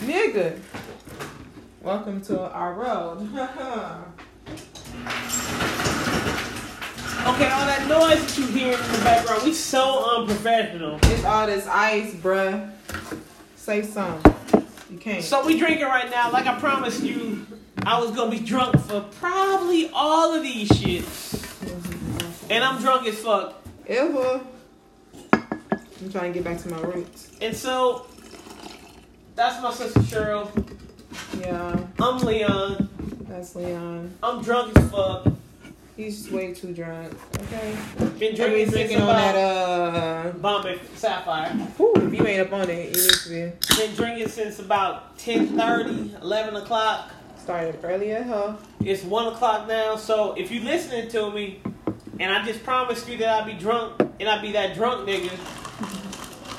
Nigga. Welcome to our road. Okay, all that noise that you hear in the background, we so unprofessional. it's all this ice, bruh. Say some. You can't. So we drinking right now, like I promised you, I was gonna be drunk for probably all of these shits. And I'm drunk as fuck. Ever. I'm trying to get back to my roots. And so that's my sister Cheryl. Yeah, I'm Leon. that's Leon. I'm drunk as fuck. He's just way too drunk. Okay. Been drinking since drinking on that about uh Bombay Sapphire. whew, if you ain't up on it, you need to be Been drinking since about 10:30, 11 o'clock. started earlier, huh? It's one o'clock now, so if you listening to me, and I just promised you that I'd be drunk, and I'd be that drunk nigga,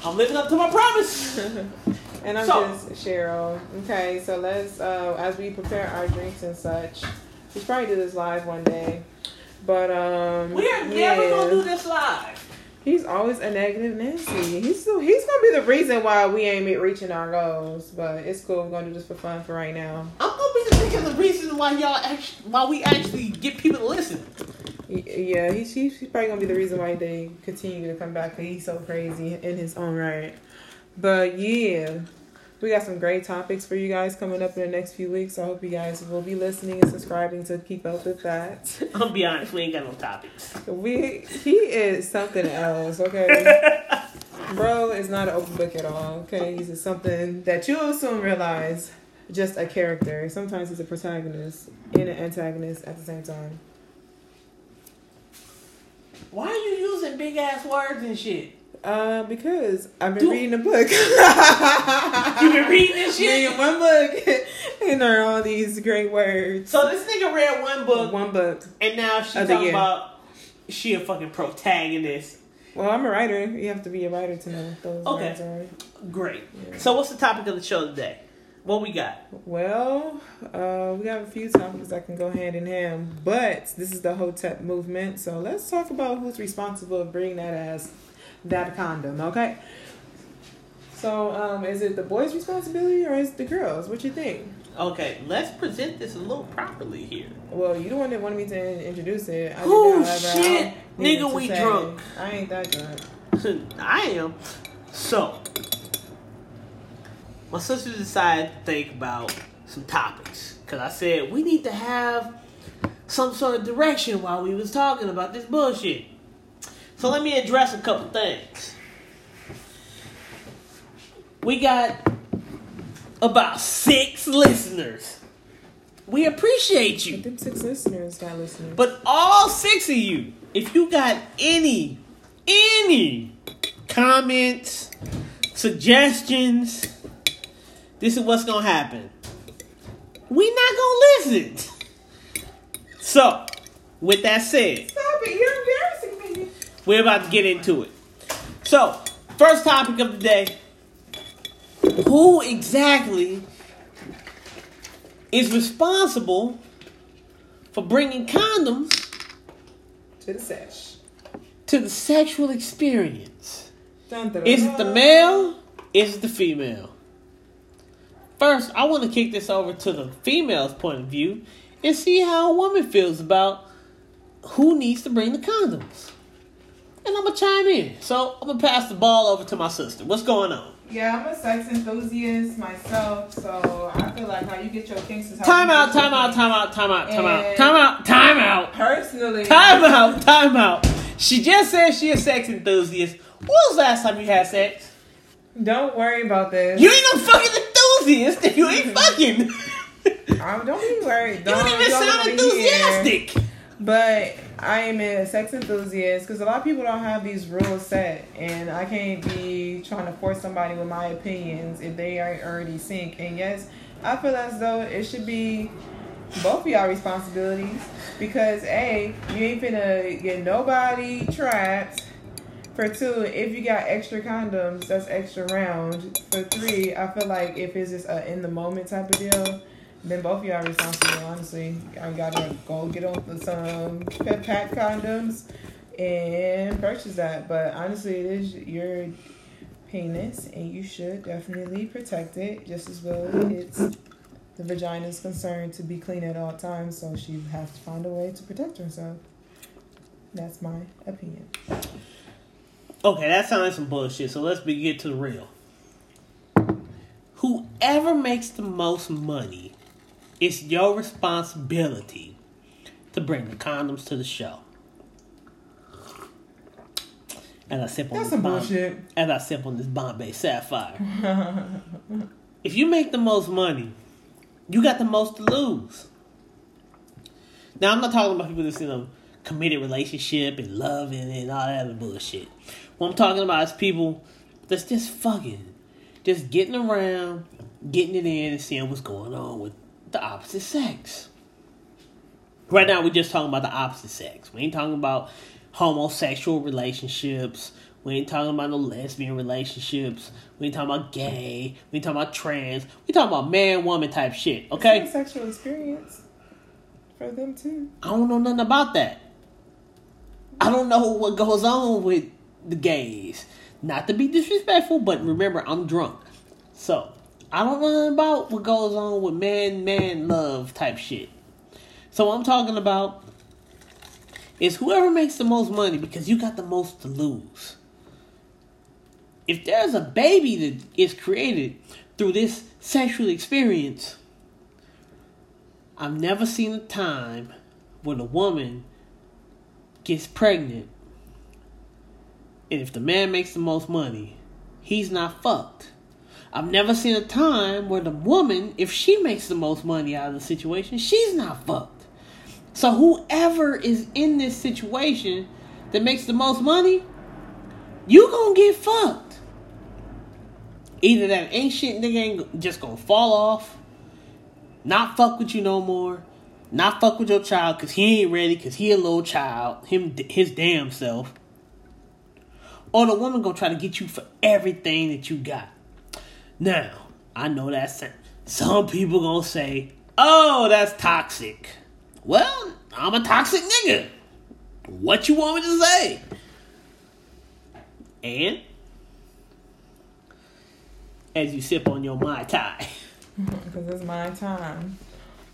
I'm living up to my promise. And I'm So- just Cheryl. Okay, so let's uh as we prepare our drinks and such, we should probably do this live one day. But um We are never gonna do this live. He's always a negative Nancy. He's so he's gonna be the reason why we ain't reaching our goals. But it's cool. We're gonna do this for fun for right now. I'm gonna be the the reason why y'all actually, why we actually get people to listen. Yeah, he's, he's he's probably gonna be the reason why they continue to come back. Cause he's so crazy in his own right. But yeah, we got some great topics for you guys coming up in the next few weeks. I hope you guys will be listening and subscribing to keep up with that. I'm gonna be honest, we ain't got no topics. We he is something else. Okay, bro is not an open book at all. Okay, he's just something that you'll soon realize. Just a character. Sometimes he's a protagonist and an antagonist at the same time. Why are you using big ass words and shit? Uh, because I've been reading a book. You've been reading this shit? Reading one book, and there are all these great words. So this nigga read one book, One book. and now she Of the talking year. about she a fucking protagonist. Well, I'm a writer. You have to be a writer to know those Okay. words are. Great. Yeah. So what's the topic of the show today? What we got? Well, uh, we have a few topics that can go hand in hand, but this is the Hotep movement, so let's talk about who's responsible of bringing that as that condom, okay? So, um, is it the boys' responsibility or is it the girls? What you think? Okay, let's present this a little properly here. Well, you the one that wanted me to introduce it. I Oh, shit. Nigga, we say. drunk. I ain't that drunk. I am. So, my sister decided to think about some topics. Because I said, we need to have some sort of direction while we was talking about this bullshit. So let me address a couple things. We got about six listeners. We appreciate you. But them six listeners got listeners. But all six of you, if you got any, any comments, suggestions, this is what's gonna happen. We not gonna listen. So, with that said, Stop it! You're. We're about to get into it. So, first topic of the day. Who exactly is responsible for bringing condoms To the sesh. to the sexual experience. Dun, dun, Is it the male? Is it the female? First, I want to kick this over to the female's point of view and see how a woman feels about who needs to bring the condoms. And I'm to chime in. So, I'm to pass the ball over to my sister. What's going on? Yeah, I'm a sex enthusiast myself, so I feel like how you get your kinks is how Time you out, get your time out, time out, time out, time out, time out, time out, Personally, time out, time out. She just said she a sex enthusiast. When was the last time you had sex? don't worry about this. You ain't no fucking enthusiast if you ain't fucking. I don't be worried. You Don't, don't even don't sound enthusiastic. But I am a sex enthusiast because a lot of people don't have these rules set, and I can't be trying to force somebody with my opinions if they are already sync. And yes, I feel as though it should be both of y'all responsibilities because a you ain't finna get nobody trapped. For two, if you got extra condoms, that's extra round. For three, I feel like if it's just a in the moment type of deal, then both of y'all are responsible. Honestly, I gotta go get on some pet pack condoms and purchase that. But honestly, it is your penis, and you should definitely protect it just as well. It's the vagina is concerned to be clean at all times, so she has to find a way to protect herself. That's my opinion. Okay, that sounds like some bullshit. So let's be get to the real. Whoever makes the most money, it's your responsibility to bring the condoms to the show. And I sip on That's this bullshit. As I sip on this Bombay Sapphire. if you make the most money, you got the most to lose. Now I'm not talking about people that's in a committed relationship and loving and all that other bullshit. What I'm talking about is people that's just fucking, just getting around, getting it in, and seeing what's going on with the opposite sex. Right now, we're just talking about the opposite sex. We ain't talking about homosexual relationships. We ain't talking about no lesbian relationships. We ain't talking about gay. We ain't talking about trans. We talking about man woman type shit. Okay. Sexual experience for them too. I don't know nothing about that. I don't know what goes on with the gays. Not to be disrespectful, but remember, I'm drunk. So, I don't know about what goes on with man man love type shit. So, I'm talking about is whoever makes the most money because you got the most to lose. If there's a baby that is created through this sexual experience, I've never seen a time when a woman gets pregnant and if the man makes the most money, he's not fucked. I've never seen a time where the woman, if she makes the most money out of the situation, she's not fucked. So whoever is in this situation that makes the most money, you gonna get fucked. Either that shit nigga ain't just gonna fall off, not fuck with you no more, not fuck with your child cause he ain't ready cause he a little child, him his damn self. Or the woman gonna try to get you for everything that you got. Now, I know that's some people gonna say, "Oh, that's toxic." Well, I'm a toxic nigga. What you want me to say? And as you sip on your mai tai, because it's my time.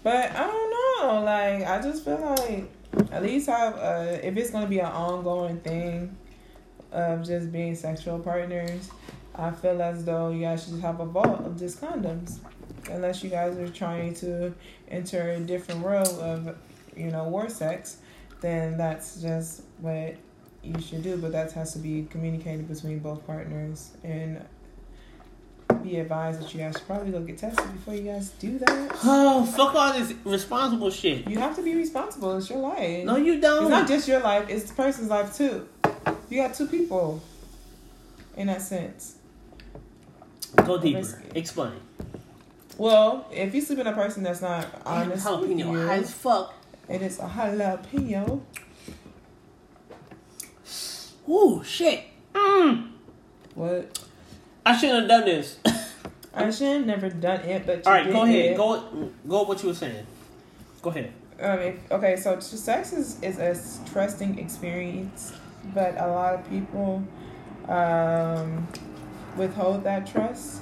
But I don't know. Like I just feel like at least have if it's gonna be an ongoing thing of just being sexual partners, I feel as though you guys should have a vault of just condoms. Unless you guys are trying to enter a different world of, you know, war sex, then that's just what you should do. But that has to be communicated between both partners and be advised that you guys should probably go get tested before you guys do that. oh fuck all this responsible shit. You have to be responsible. It's your life. No, you don't. It's not just your life, it's the person's life too. You got two people in that sense. Go deeper. Risky. Explain. Well, if you sleep with a person that's not honest with jalapeno you, high as fuck. it's a jalapeno, Ooh, shit. Mm. what? I shouldn't have done this. I should have never done it, but All right, go ahead. it. Go go with what you were saying. Go ahead. Um, if, okay, so sex is, is a s- trusting experience, but a lot of people um, withhold that trust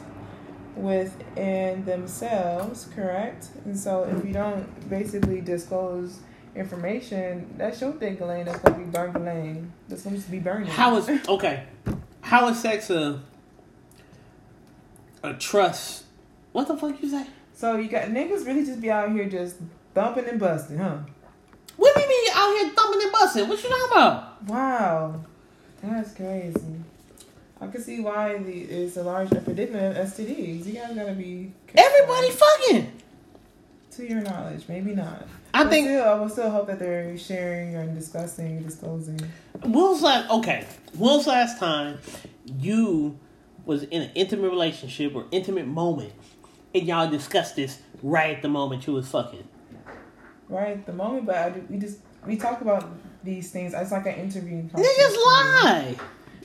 within themselves, correct? And so if you don't basically disclose information, that's your thing, Elaine, that's going to be burning. That's going to be burning. How is okay? How is sex a a trust? What the fuck you say? So you got niggas really just be out here just thumping and busting, huh? What do you mean out here thumping and busting? What you talking about? Wow, that's crazy. I can see why the it's a large epidemic of STDs. You guys gotta be careful. Everybody fucking. to your knowledge, maybe not. I But think still, I will still hope that they're sharing and discussing and disclosing. Will's last okay. Will's last time you was in an intimate relationship or intimate moment, and y'all discussed this right at the moment you was fucking. Right at the moment, but I, we just we talk about these things. It's like an interview. Niggas me. lie.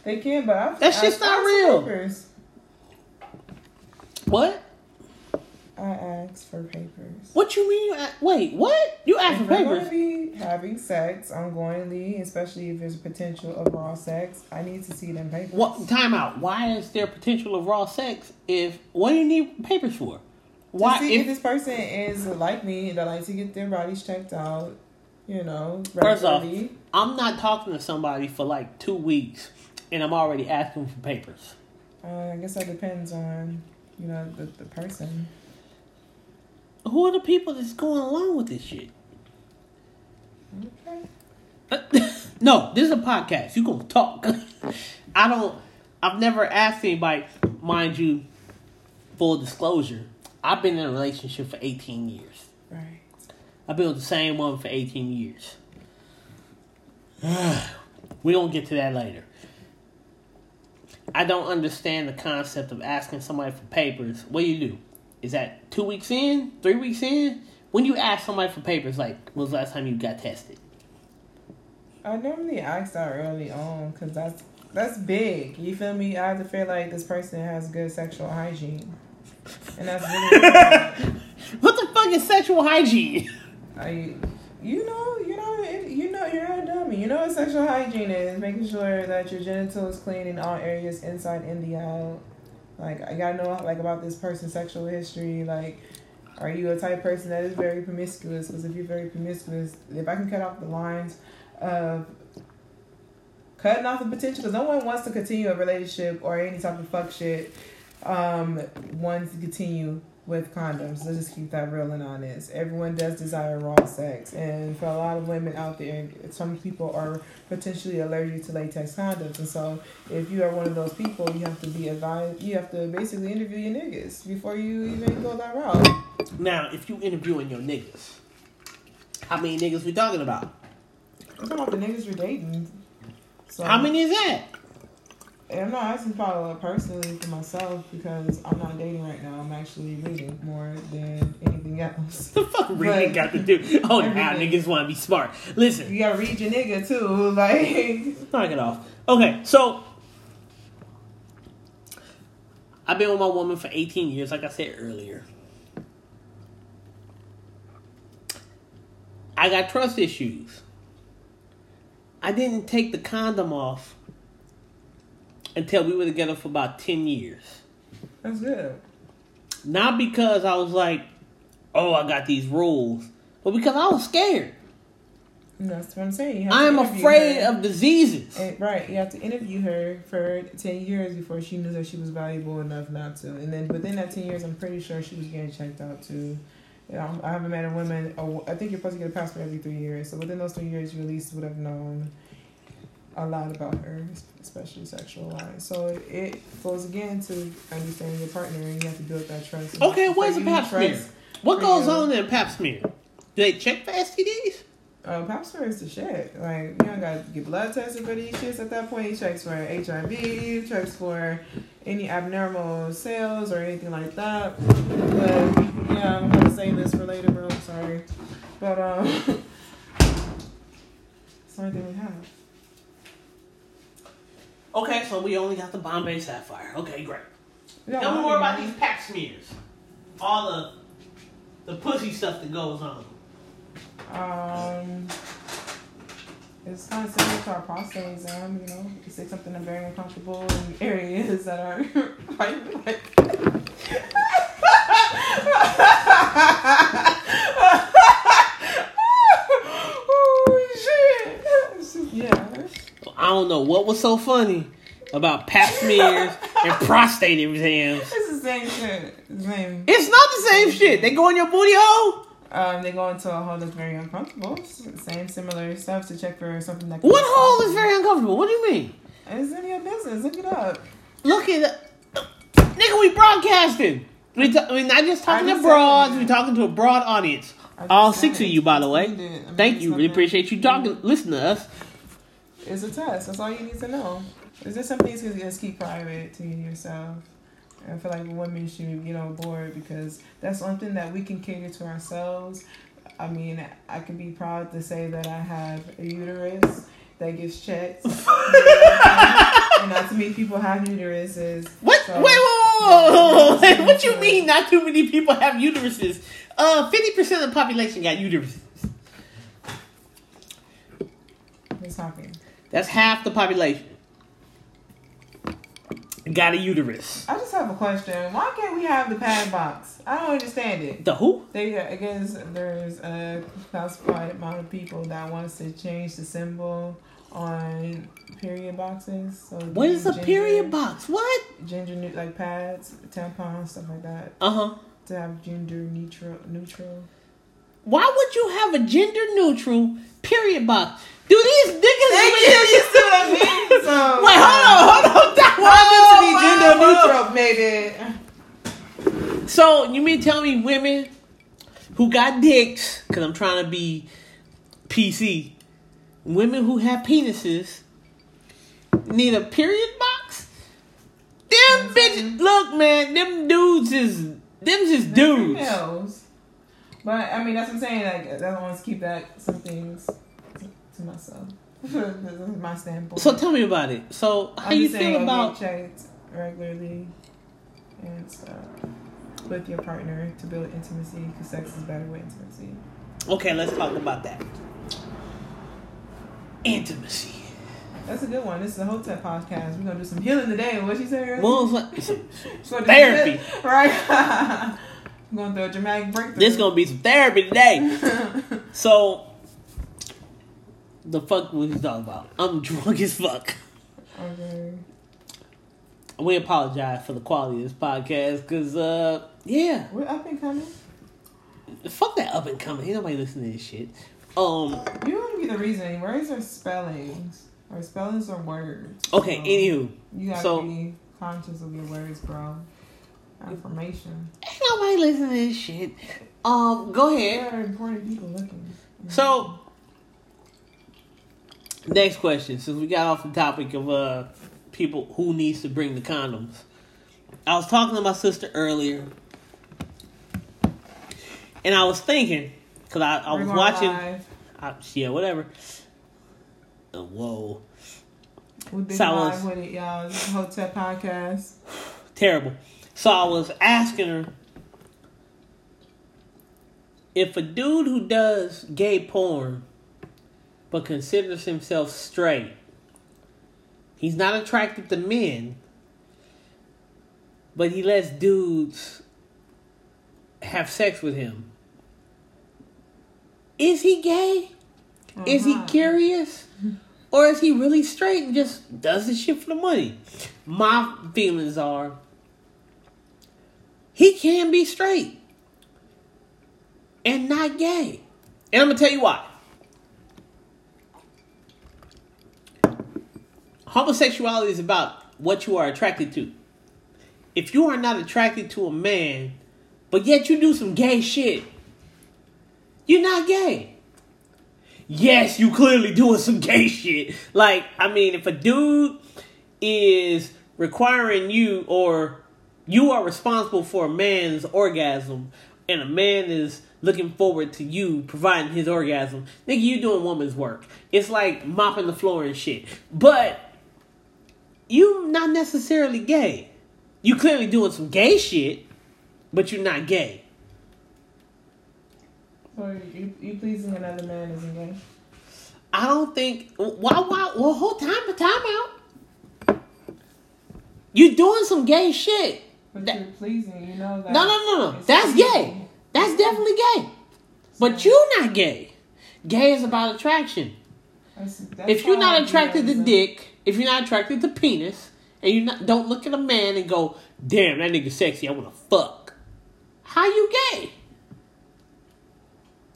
They can, but I've, That shit's not real. papers. What? I asked. ask for papers. What you mean? You wait, what? You asked If for we're going papers? to be having sex ongoingly, especially if there's potential of raw sex, I need to see them papers. What? Time out. Why is there potential of raw sex? If what do you need papers for? Why? To see if, If, this person is like me, that like to get their bodies checked out, you know, First off. I'm not talking to somebody for like two weeks, and I'm already asking for papers. Uh, I guess that depends on, you know, the, the person. Who are the people that's going along with this shit? Okay. no, this is a podcast. You gonna talk. I don't. I've never asked anybody. Mind you, full disclosure, I've been in a relationship for 18 years. Right. I've been with the same woman for 18 years. we don't get to that later. I don't understand the concept of asking somebody for papers. What do you do? Is that two weeks in? Three weeks in? When you ask somebody for papers, like, when was the last time you got tested? I normally ask that early on because that's that's big. You feel me? I have to feel like this person has good sexual hygiene, and that's really. What the fuck is sexual hygiene? I, you know, you know, you know, you're a dummy. You know what sexual hygiene is? Making sure that your genital is clean in all areas, inside and the out. Like I gotta know like about this person's sexual history. Like, are you a type person that is very promiscuous? Because if you're very promiscuous, if I can cut off the lines of cutting off the potential, because no one wants to continue a relationship or any type of fuck shit. Um, wants to continue with condoms. Let's just keep that real and honest. Everyone does desire raw sex, and for a lot of women out there, some people are potentially allergic to latex condoms. And so, if you are one of those people, you have to be advised. You have to basically interview your niggas before you even go that route. Now, if you interviewing your niggas, how many niggas we talking about? I'm talking about the niggas you're dating. So, How many is that? And I'm not asking follow up personally for myself because I'm not dating right now. I'm actually reading more than anything else. The fuck reading got to do? Oh, now Everything. niggas want to be smart. Listen, You gotta read your nigga too. Like, knock it off. Okay, so I've been with my woman for 18 years, like I said earlier. I got trust issues. I didn't take the condom off until we were together for about 10 years. that's good. Not because I was like, oh, I got these rules, but because I was scared. That's what I'm saying. To I'm afraid her. of diseases. And- right, you have to interview her for ten years before she knew that she was valuable enough not to. And then within that ten years, I'm pretty sure she was getting checked out too. You know, I haven't met a woman. oh, I think you're supposed to get a passport every three years. So within those three years, you at least would have known a lot about her, especially sexual wise. So it goes again to understanding your partner, and you have to build that trust. Okay, where's a pap smear? What goes you. on in a pap smear? Do they check for STDs? Uh, pap smear is the shit. Like you don't gotta get blood tested for these shits at that point. He checks for HIV, he checks for any abnormal cells or anything like that. But yeah, I'm gonna save this for later, bro. I'm sorry, but um, it's the only thing we have. Okay, so we only got the Bombay Sapphire. Okay, great. Tell me more about these pap smears. All the the pussy stuff that goes on. Um, it's kind of similar to our prostate exam. You know, you say something that's very uncomfortable in areas that are like. like oh shit! It's just- yeah. I don't know what was so funny about pap smears and prostate exams. It's the same shit. It's same. It's not the same shit. They go in your booty hole. Um, they go into a hole that's very uncomfortable. Same similar stuff to check for something that. What hole is very uncomfortable? What do you mean? It's in your business. Look it up. Look at nigga. We broadcasting. We ta- we're not just talking to broads. We're talking to a broad audience. All six of you, by the way. Explained it. I mean, Thank you. Really appreciate you talking. Listen to us. It's a test. That's all you need to know. Is there some things you can just keep private to yourself? I feel like women should get on board because that's something that we can cater to ourselves. I mean, I can be proud to say that I have a uterus that gets checked. and not too many people have uteruses. What? So- Wait, wait, whoa, whoa. what you mean? Not too many people have uteruses. Uh, fifty percent of the population got uteruses. What's talking? That's half the population. Got a uterus. I just have a question. Why can't we have the pad box? I don't understand it. The who? They, I guess there's a classified amount of people that wants to change the symbol on period boxes. So What is a ginger- period box? What? Ginger nu- like pads, tampons, stuff like that. Uh huh. To have gender neutral, neutral. Why would you have a gender neutral period box? Do these niggas? Thank you. You see what I mean? So Wait, hold on, um, hold on. That them to be gender neutral, maybe. So you mean tell me women who got dicks? Because I'm trying to be PC. Women who have penises need a period box. Them mm-hmm. bitches. Look, man. Them dudes is them just dudes. But I mean, that's what I'm saying. Like, I want to keep that some things to myself. this is my standpoint. So tell me about it. So how I'm you feel about? checked regularly and stuff with your partner to build intimacy because sex is better with intimacy. Okay, let's talk about that. Intimacy. That's a good one. This is a Hotep podcast. We're gonna do some healing today. What she say? Well, like- So therapy. right? I'm going through a dramatic breakthrough. this is gonna be some therapy today. So, the fuck was he talking about? I'm drunk as fuck. okay. We apologize for the quality of this podcast, cause uh, yeah, We're up and coming. fuck that up and coming. Ain't nobody listening to this shit. Um, You want to be the reason. Words are spellings. Or spellings are words. okay, So anywho, You gotta so- be conscious of your words, bro. Affirmation. ain't nobody listening to this shit. Um, go ahead. Important people looking. So, next question. Since we got off the topic of uh people who needs to bring the condoms, I was talking to my sister earlier, and I was thinking because I, I was watching. I, yeah, whatever. Uh, whoa, We've been So live was- with it, y'all. This is Podcast. terrible. So I was asking her if a dude who does gay porn but considers himself straight, he's not attracted to men, but he lets dudes have sex with him. Is he gay? Is he Uh-huh. curious? Or is he really straight and just does this shit for the money? My feelings are he can be straight and not gay. And I'm gonna tell you why. Homosexuality is about what you are attracted to. If you are not attracted to a man, but yet you do some gay shit, you're not gay yes, you clearly doing some gay shit. Like, I mean, if a dude is requiring you or you are responsible for a man's orgasm and a man is looking forward to you providing his orgasm, nigga, you doing woman's work. It's like mopping the floor and shit. But you not necessarily gay. You clearly doing some gay shit, but you're not gay. So you, you pleasing another man isn't gay. I don't think. Why? Why? Well, hold time. Time out. You doing some gay shit. But That- you're pleasing, you know that. No, no, no, no. That's pleasing. gay. That's definitely gay. But you're not gay. Gay is about attraction. That's, that's If you're not attracted to dick, if you're not attracted to penis, and you don't look at a man and go, "Damn, that nigga sexy. I want to fuck." How you gay?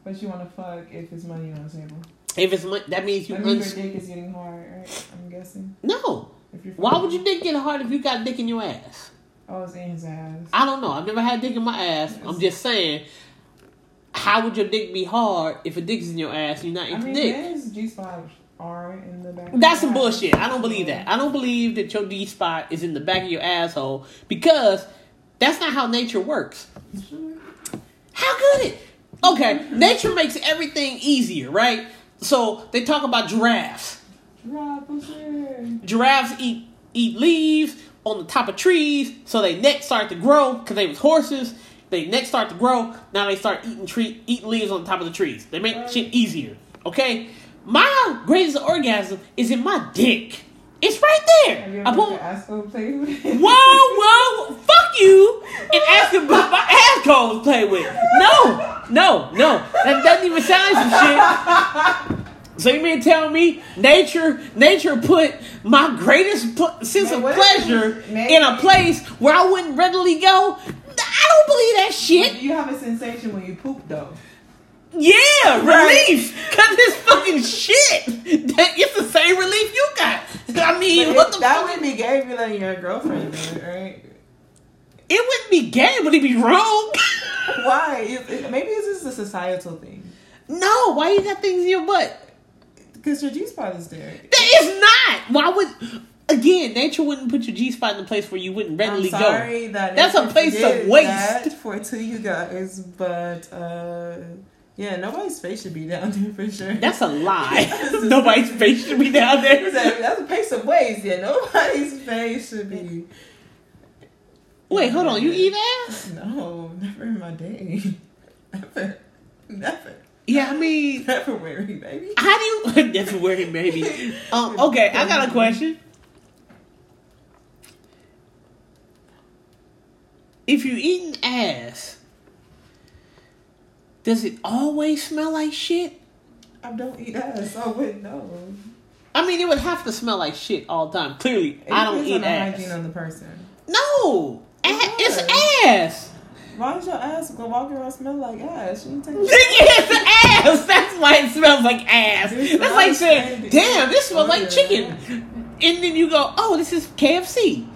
But you want to fuck if it's money on the table. If it's mon- that means you That means uns- your dick is getting hard, right? I'm guessing. no. Why would your dick get hard if you got dick in your ass? Oh, it's in his ass. I don't know. I've never had dick in my ass. I'm just saying. How would your dick be hard if a dick is in your ass you're not I into mean, dick? men's G spot are in the back. That's some of the ass. bullshit. I don't believe that. I don't believe that your D spot is in the back of your asshole because that's not how nature works. Sure. How could it? Okay, nature makes everything easier, right? So they talk about giraffes. Pussy. Giraffes eat eat leaves. On the top of trees, so they neck start to grow because they was horses. They neck start to grow. Now they start eating tree eating leaves on the top of the trees. They make shit easier. Okay, my greatest orgasm is in my dick. It's right there. I put, asshole play with it? whoa, whoa, fuck you, and ask him about my asshole to play with. No, no, no. That doesn't even sound like some shit. So you mean tell me nature nature put my greatest pl- sense Man, of pleasure in a place where I wouldn't readily go? I don't believe that shit. you have a sensation when you poop though? Yeah, Right. relief. Cause this fucking shit. That- It's the same relief you got. I mean, But what the that fuck? would be gay if you letting your girlfriend do it, right? It wouldn't be gay, but it'd be wrong. Why? Maybe it's just a societal thing. no, why you got things in your butt? Because your G spot is there. That is not. Why would? Again, nature wouldn't put your G spot in a place where you wouldn't readily go. I'm sorry that That's a place of waste. for to you guys, but uh, yeah, nobody's face should be down there for sure. That's a lie. Nobody's face should be down there. That's a- that's a place of waste. Yeah, nobody's face should be. Wait, hold on. You eat ass? No, never in my day. Never, never, Yeah, I mean, wearing baby. how do you? Wearing baby. Um, okay, I got a question. If you eating ass, does it always smell like shit? I don't eat ass. I wouldn't know. I mean, it would have to smell like shit all the time. Clearly, It I don't eat on ass. hygiene of the person. No, a- it's ass. Why does your ass go walking around smell like ass? You take it's ass. That's why it smells like ass. It's That's like saying, "Damn, this smells like Yeah. chicken," and then you go, "Oh, this is KFC."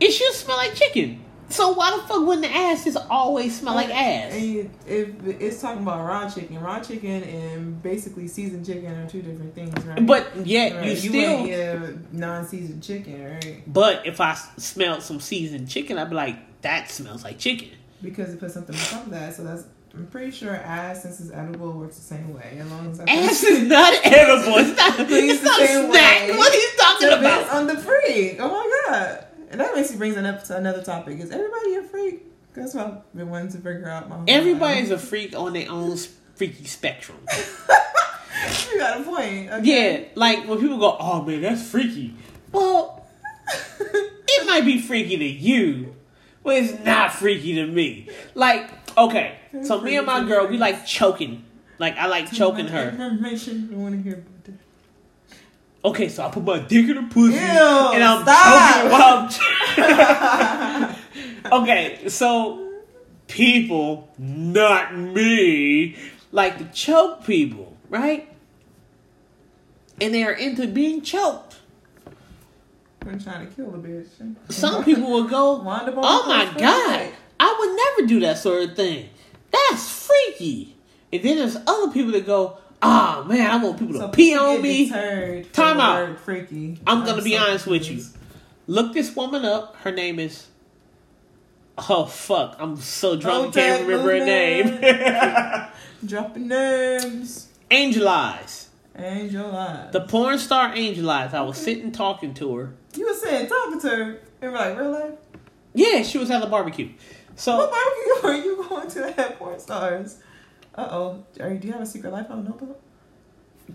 It should smell like chicken. So why the fuck wouldn't the ass just always smell like ass? And if it's talking about raw chicken, raw chicken and basically seasoned chicken are two different things, right? But yet Right, you you still. wouldn't eat a non-seasoned chicken, right? But if I smelled some seasoned chicken, I'd be like, "That smells like chicken." Because it put something on top of that. So that's I'm pretty sure ass, since it's edible, works the same way. As long as that Ass is not edible. It's not. It's not the a same snack. way. What are you talking depends about? on the freak. Oh my god! And that basically brings it up to another topic. Is everybody a freak? That's what I've been wanting to figure out. My Everybody's life. a freak on their own freaky spectrum. you got a point. Yeah, like when people go, "Oh man, that's freaky." Well, it might be freaky to you, but it's not freaky to me. Like, okay, so me and my girl, we like choking. Like I like choking her. Information. You want to hear about that? Okay, so I put my dick in her pussy Ew, and I'm stop. choking her while I'm. okay, so people, not me, like to choke people, right? And they are into being choked. I'm trying to kill the bitch. Some people will go, "Oh my god. I would never do that sort of thing. That's freaky." And then there's other people that go, "Oh man, I want people to pee on me." Time out. Freaky. I'm gonna be so honest with you. Look this woman up. Her name is. Oh fuck! I'm so drunk, can't remember her name. Dropping names. Angel Eyes, Angel eyes. the porn star Angel Eyes. I was sitting talking to her. You were saying talking to her in like real life. Yeah, she was at the barbecue. What So barbecue are you going to have porn stars? Uh oh. Do you have a secret life I don't know about?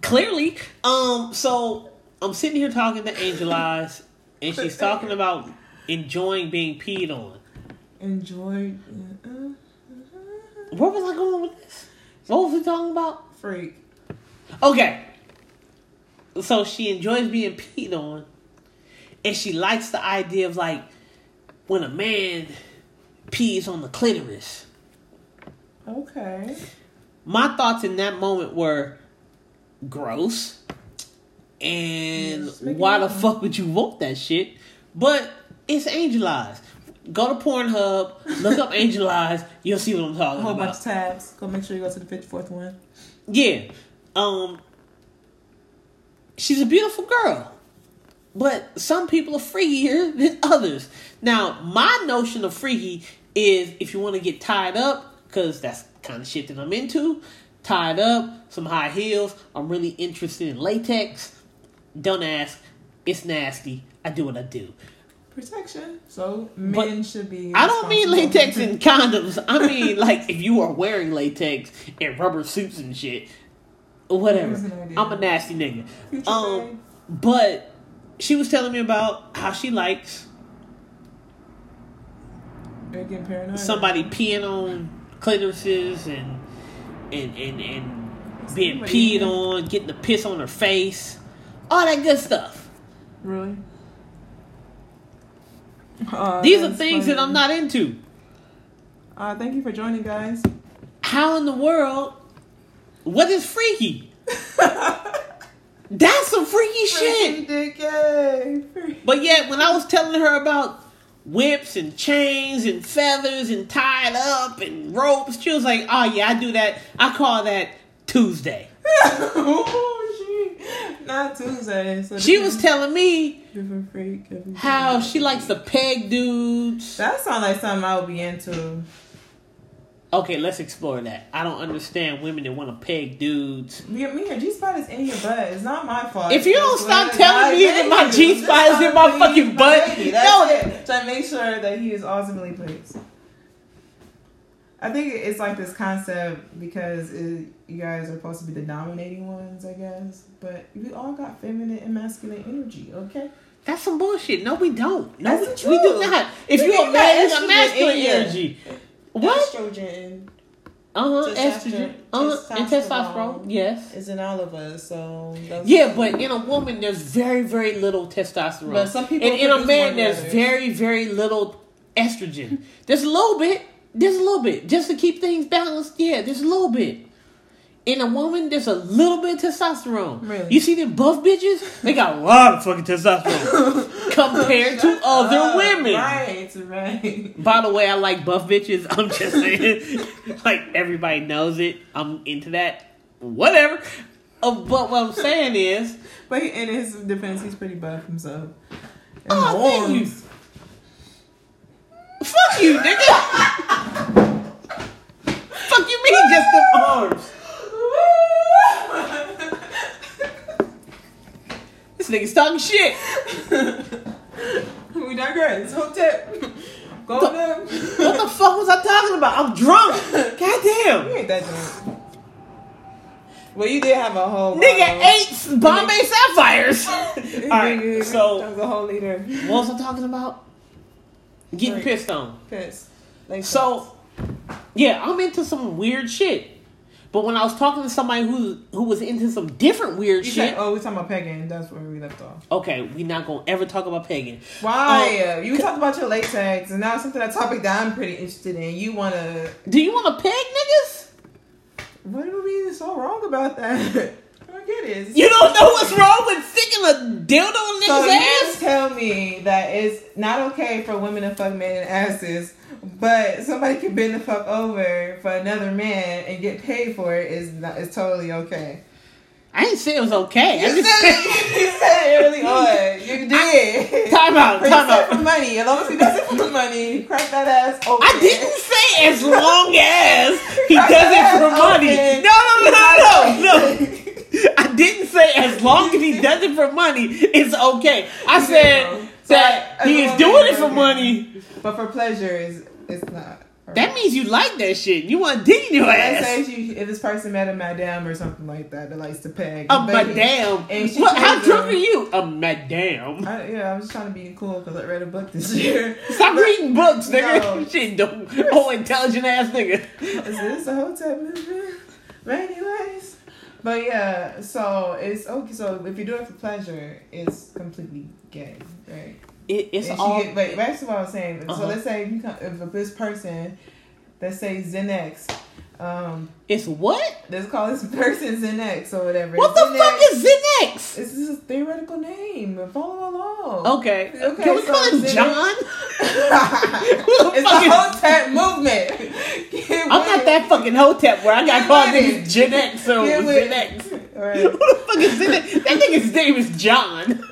clearly, um, so I'm sitting here talking to Angel Eyes, and she's talking about enjoying being peed on. Enjoy. Uh, Where was I going with this? What was we talking about? freak. Okay. So she enjoys being peed on. And she likes the idea of like when a man pees on the clitoris. Okay. My thoughts in that moment were gross. And Yes, make it why the fuck would you want that shit? But it's Angel Eyes. Go to Pornhub, look up Angel Eyes, you'll see what I'm A talking whole about. bunch of tabs. Go make sure you go to the fifty fourth one. Yeah. Um she's a beautiful girl. But some people are freakier than others. Now, my notion of freaky is if you want to get tied up, because that's kind of shit that I'm into, tied up, some high heels, I'm really interested in latex. Don't ask. It's nasty. I do what I do. protection. So But men should be. I don't mean latex and condoms. I mean like if you are wearing latex and rubber suits and shit, whatever. I'm a nasty nigga. Um, but she was telling me about how she likes somebody peeing on clitorises and and and and being peed on, getting the piss on her face, all that good stuff. Really? Uh, These are things that. I'm not into. Uh, thank you for joining, guys. How in the world? What is freaky? That's some freaky shit. Dick. But yet, when I was telling her about whips and chains and feathers and tied up and ropes, she was like, "Oh yeah, I do that. I call that Tuesday." oh, she not Tuesday. So She was telling me how she likes to peg dudes. That sounds like something I would be into. Okay, let's explore that. I don't understand women that want to peg dudes. Me, me your G spot is in your butt. It's not my fault. If you don't stop telling me that my. G spot is in my fucking butt, baby. no. It. To make sure that he is ultimately pleased. I think it's like this concept because it, you guys are supposed to be the dominating ones, I guess. But we all got feminine and masculine energy, okay? That's some bullshit. No, we don't. No, That's we, we do not. If you're a man, you got estrogen masculine in energy. What? Estrogen Uh huh. Estrogen. Uh huh. And testosterone. Yes. is in all of us, so that's- Yeah, but in a woman, there's very, very little testosterone. But some people and in a man, there's very, very little estrogen. There's a little bit. There's a little bit just to keep things balanced. Yeah, there's a little bit. In a woman, there's a little bit of testosterone. Really? You see them buff bitches? They got a lot of fucking testosterone compared to other women. Right, right. By the way, I like buff bitches. I'm just saying, like everybody knows it. I'm into that. Whatever. Uh, but what I'm saying is, But he, in his defense, he's pretty buff himself. And Oh, thank you. fuck you, nigga. fuck you, mean just the arms. This nigga's talking shit. we digress. Hotep. Go The- them. What the fuck was I talking about? I'm drunk. Goddamn. You ain't that drunk. Well, you did have a whole uh, Nigga bottle. ate Bombay Sapphires. Nigga, Alright, so- that was a whole liter. What was I talking about? Getting Drink. pissed on. Piss. Like So, yeah, I'm into some weird shit. But when I was talking to somebody who who was into some different weird you shit, said, oh, we talking about pegging. That's where we left off. okay, we not gonna ever talk about pegging. Why? Oh, you talked about your latex, and now something that topic that I'm pretty interested in. You wanna? Do you want to peg niggas? What do we so wrong about that? I get it. It's- You don't know what's wrong with sticking a dildo in So niggas' you ass? tell me that it's not okay for women to fuck men in asses, but somebody can bend the fuck over for another man and get paid for it is not, is totally okay. I didn't say it was okay. I You just said it, you said it early on. You did. time out, time said for out. money. As long as he does it for money, crack that ass open. I didn't say as long as he does it for money. open. No, no, no, no, no. I didn't say as long as he does it for money, it's okay. I said So, that as he is doing it for money. But for pleasure, is it's not. That means you like that shit. You want to your ass. say if, you, if this person met a madame or something like that that likes to peg. A madame. And she What, how drunk are you? A madame. I, yeah, I was just trying to be cool because I read a book this year. Stop reading books, nigga. No. Shit, don't. Oh, intelligent ass nigga. Is this a hotel movement? But anyways, but yeah, so it's okay. So if you do it for pleasure, it's completely gay, right? It, it's If all. get, wait, to what I was saying. Uh-huh. So let's say if you come, if this person, let's say Xenex, um, it's what? let's call this person Xenex or whatever. What the fuck is Xenex? This is a theoretical name. Follow along. Okay. Okay, Can we so call him John? it's a is- hotep movement. Get I'm not that fucking hotep where I got called with niggas it. Gen X or Get with- Gen X. it. All right. Who the fuck is Xenex? That nigga's name is John.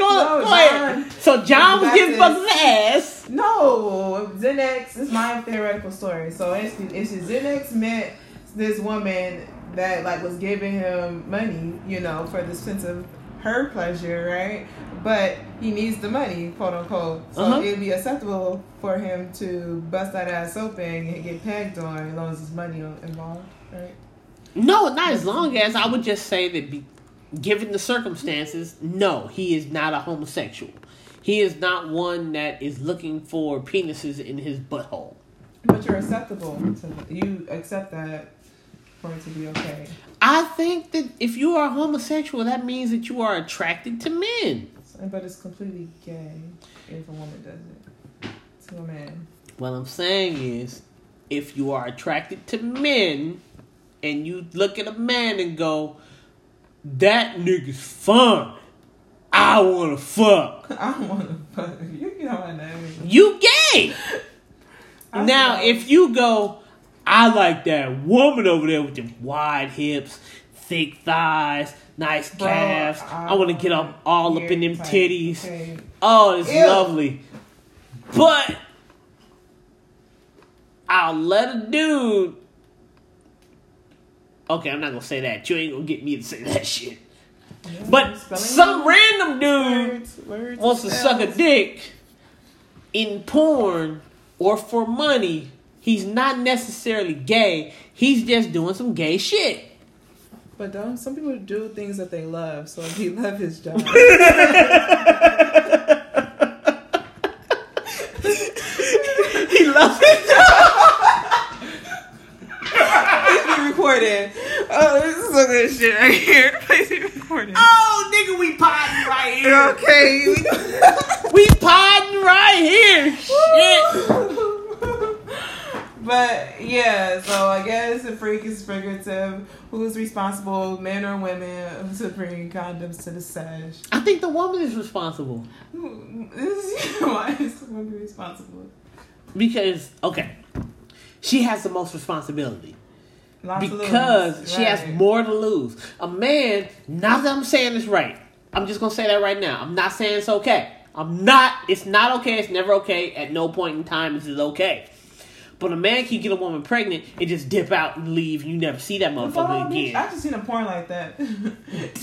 Go No, go ahead. So John was getting That's fucked in the ass. No, Xenex is my theoretical story. So it's it's Xenex met this woman that like was giving him money, you know, for the sense of her pleasure, right? But he needs the money, quote unquote. So Uh-huh. it'd be acceptable for him to bust that ass open and get pegged on as long as there's money involved, right? No, not as long as I would just say that, be, given the circumstances, no, he is not a homosexual. He is not one that is looking for penises in his butthole. But you're acceptable to you accept that for it to be okay. I think that if you are homosexual, that means that you are attracted to men. But it's completely gay if a woman does it to a man. What I'm saying is, if you are attracted to men, and you look at a man and go, "That nigga's fun," I wanna fuck. I to fuck you. Know my name. You gay. I Now, know. if you go, I like that woman over there with them wide hips, thick thighs, nice Bro, calves. I, want to get up all up in them tight. titties. Okay. Oh, it's Ew. lovely. But I'll let a dude. Okay, I'm not gonna say that. You ain't gonna get me to say that shit. Yeah, But some random dude words, words wants to suck a dick in porn or for money, he's not necessarily gay. He's just doing some gay shit. But don't some people do things that they love? So if he love his job, he loves it. Recorded. Oh, this is some good shit right here. Please be recorded. Oh, nigga, we podding right here. Okay. We podding right here. Shit. but yeah, so I guess the freak is figurative. Who's responsible, men or women, to bring condoms to the sesh? I think the woman is responsible why is the woman responsible? because okay, she has the most responsibility. Lots because she has more to lose. A man, not that I'm saying it's right. I'm just gonna say that right now. I'm not saying it's okay. I'm not. It's not okay. It's never okay. At no point in time is it okay. But a man can get a woman pregnant and just dip out and leave. You never see that motherfucker again. I just seen a porn like that.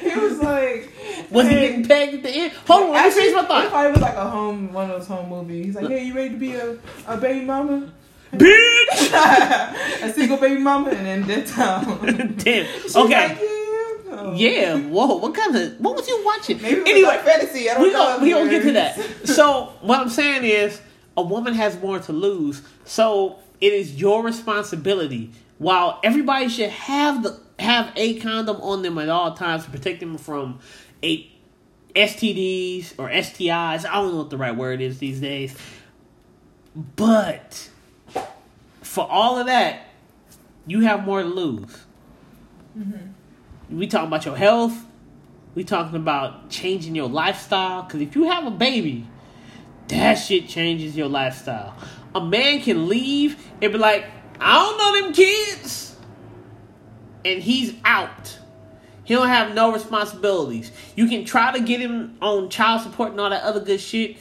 he was like, Was he getting pegged at the end? Hold on, let me finish my It thought. probably was like a home, one of those home movies. He's like, "Hey, you ready to be a, a baby mama? Bitch. a single baby mama?" And then dipped out. Damn. She's Okay. like, yeah. Yeah. Whoa. What kind of? What was you watching? Maybe anyway, fantasy. I don't we know. gonna, we gonna get to that. So what I'm saying is, a woman has more to lose. So it is your responsibility. While everybody should have the have a condom on them at all times to protect them from a STDs or STIs. I don't know what the right word is these days. But for all of that, you have more to lose. Mm-hmm. We talking about your health. We talking about changing your lifestyle. Because if you have a baby, that shit changes your lifestyle. A man can leave and be like, I don't know them kids. And he's out. He don't have no responsibilities. You can try to get him on child support and all that other good shit.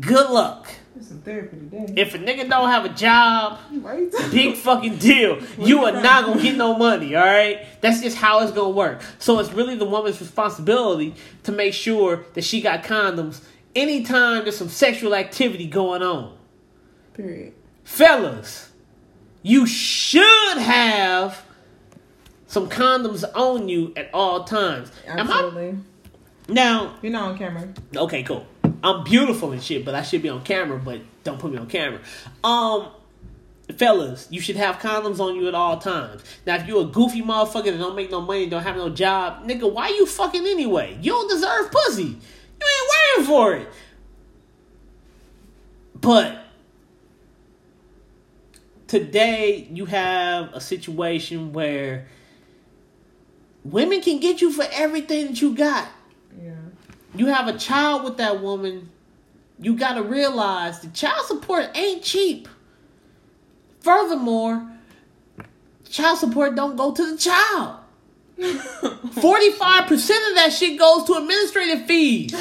Good luck. There's some therapy today. If a nigga don't have a job, right? big fucking deal. You are not gonna get no money, all right? That's just how it's gonna work. So it's really the woman's responsibility to make sure that she got condoms anytime there's some sexual activity going on. Period. Fellas, you should have some condoms on you at all times. Absolutely. now, You're not on camera. Okay, cool. I'm beautiful and shit, but I should be on camera, but don't put me on camera. Um, fellas, you should have condoms on you at all times. Now, if you a goofy motherfucker that don't make no money, don't have no job, nigga, why you fucking anyway? You don't deserve pussy. You ain't waiting for it. But today you have a situation where women can get you for everything that you got. You have a child with that woman, you got to realize the child support ain't cheap. Furthermore, child support don't go to the child. 45% of that shit goes to administrative fees.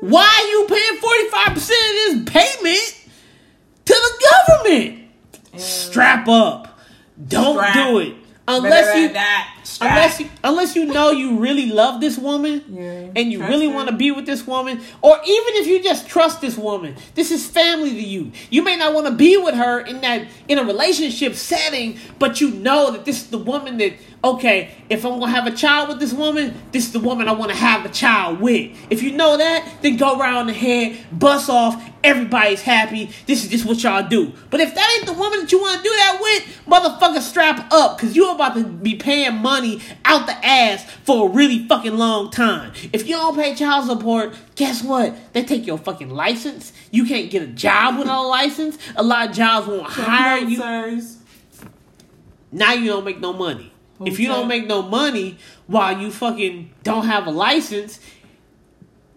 Why are you paying 45% of this payment to the government? Strap up. Don't Strap do it. Unless you that unless you unless you know you really love this woman Yeah, and you really want to be with this woman or even if you just trust this woman this is family to you. You may not want to be with her in that in a relationship setting but you know that this is the woman that okay if i'm gonna have a child with this woman this is the woman i want to have a child with. If you know that then go around the head bust off everybody's happy this is just what y'all do. But if that ain't the woman that you want to do that with motherfucker strap up because you're about to be paying money out the ass for a really fucking long time. If you don't pay child support guess what? They take your fucking license. You can't get a job without a license. A lot of jobs won't hire you. now you don't make no money. If you don't make no money while you fucking don't have a license,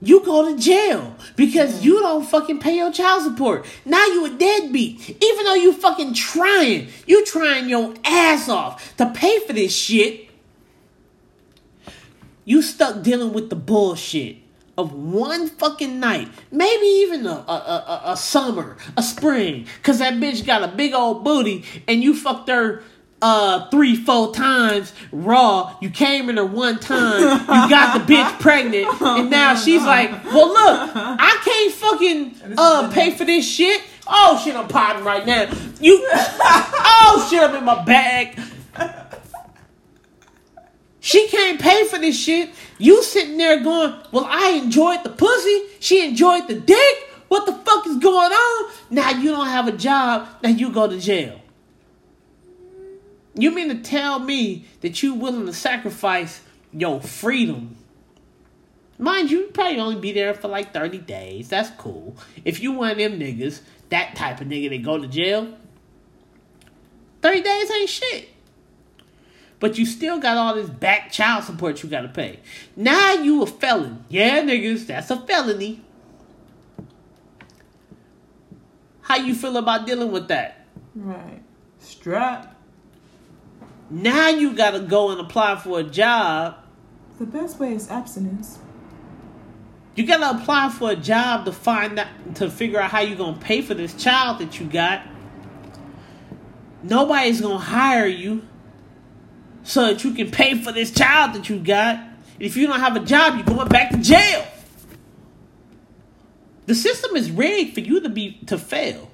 you go to jail because you don't fucking pay your child support. Now you a deadbeat. Even though you fucking trying, you trying your ass off to pay for this shit. You stuck dealing with the bullshit of one fucking night, maybe even a, a, a, a- a summer, a spring, cause that bitch got a big old booty and you fucked her uh three, four times raw. You came in her one time, you got the bitch pregnant, and now she's like, Well look, I can't fucking uh pay for this shit. Oh shit, I'm potting right now. You oh shit, I'm in my bag. She can't pay for this shit. You sitting there going, Well, I enjoyed the pussy. She enjoyed the dick. What the fuck is going on? Now you don't have a job. Now you go to jail. You mean to tell me that you willing to sacrifice your freedom? Mind you, you probably only be there for like 30 days. That's cool. If you one of them niggas, that type of nigga that go to jail, 30 days ain't shit. But you still got all this back child support you gotta pay. Now you a felon. Yeah, niggas, that's a felony. How you feel about dealing with that? Right. Strap. Now you gotta go and apply for a job. The best way is abstinence. You gotta apply for a job to find out to figure out how you're gonna pay for this child that you got. Nobody's gonna hire you so that you can pay for this child that you got. If you don't have a job, you're going back to jail. The system is rigged for you to be to fail.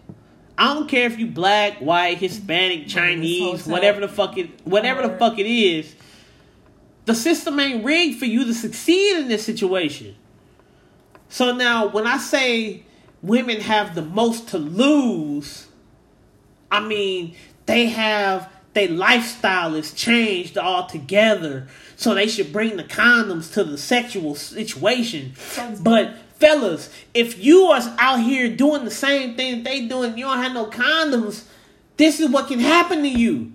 I don't care if you black, white, Hispanic, Chinese, whatever the fuck it whatever the fuck it is. The system ain't rigged for you to succeed in this situation. So now when I say women have the most to lose, I mean they have their lifestyle is changed altogether. So they should bring the condoms to the sexual situation. Sounds But fellas, if you are out here doing the same thing they doing, you don't have no condoms, this is what can happen to you.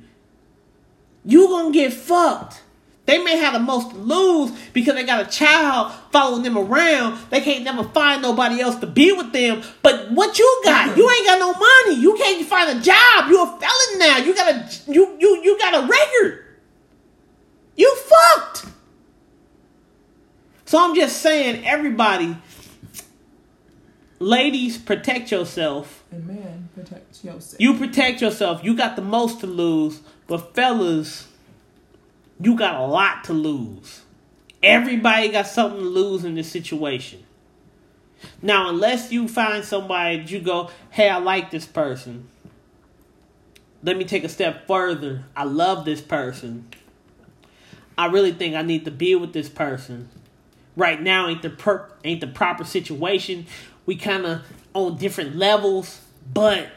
You gonna get fucked. They may have the most to lose because they got a child following them around. They can't never find nobody else to be with them. But what you got? You ain't got no money. You can't find a job. You a felon now. You got a you you you got a record. You fucked. So I'm just saying, everybody, ladies, protect yourself. And man, protect yourself. You protect yourself. You got the most to lose. But fellas, you got a lot to lose. Everybody got something to lose in this situation. Now, unless you find somebody that you go, hey, I like this person. Let me take a step further. I love this person. I really think I need to be with this person. Right now ain't the per- ain't the proper situation. We kind of on different levels, but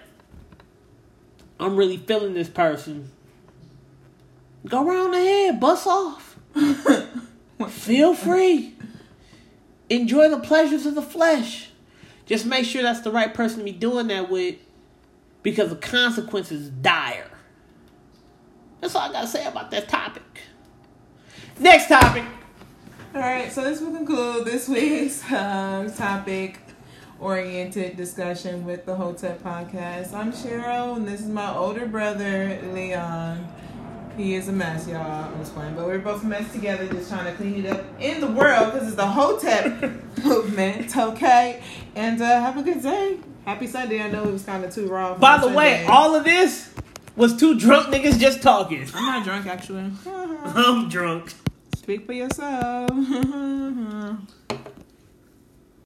I'm really feeling this person. Go around the head, bust off. Feel free. Enjoy the pleasures of the flesh. Just make sure that's the right person to be doing that with because the consequences is dire. That's all I gotta say about that topic. Next topic. All right, so this will conclude this week's um, topic oriented discussion with the Hotep podcast. I'm Cheryl, and this is my older brother, Leon. He is a mess, y'all. I'm just playing, but we're both a mess together, just trying to clean it up in the world because it's the Hotep movement, okay? And uh, have a good day. Happy Sunday. I know it was kind of too raw. By the way, all of this was two drunk niggas just talking. I'm not drunk actually. I'm drunk. Speak for yourself.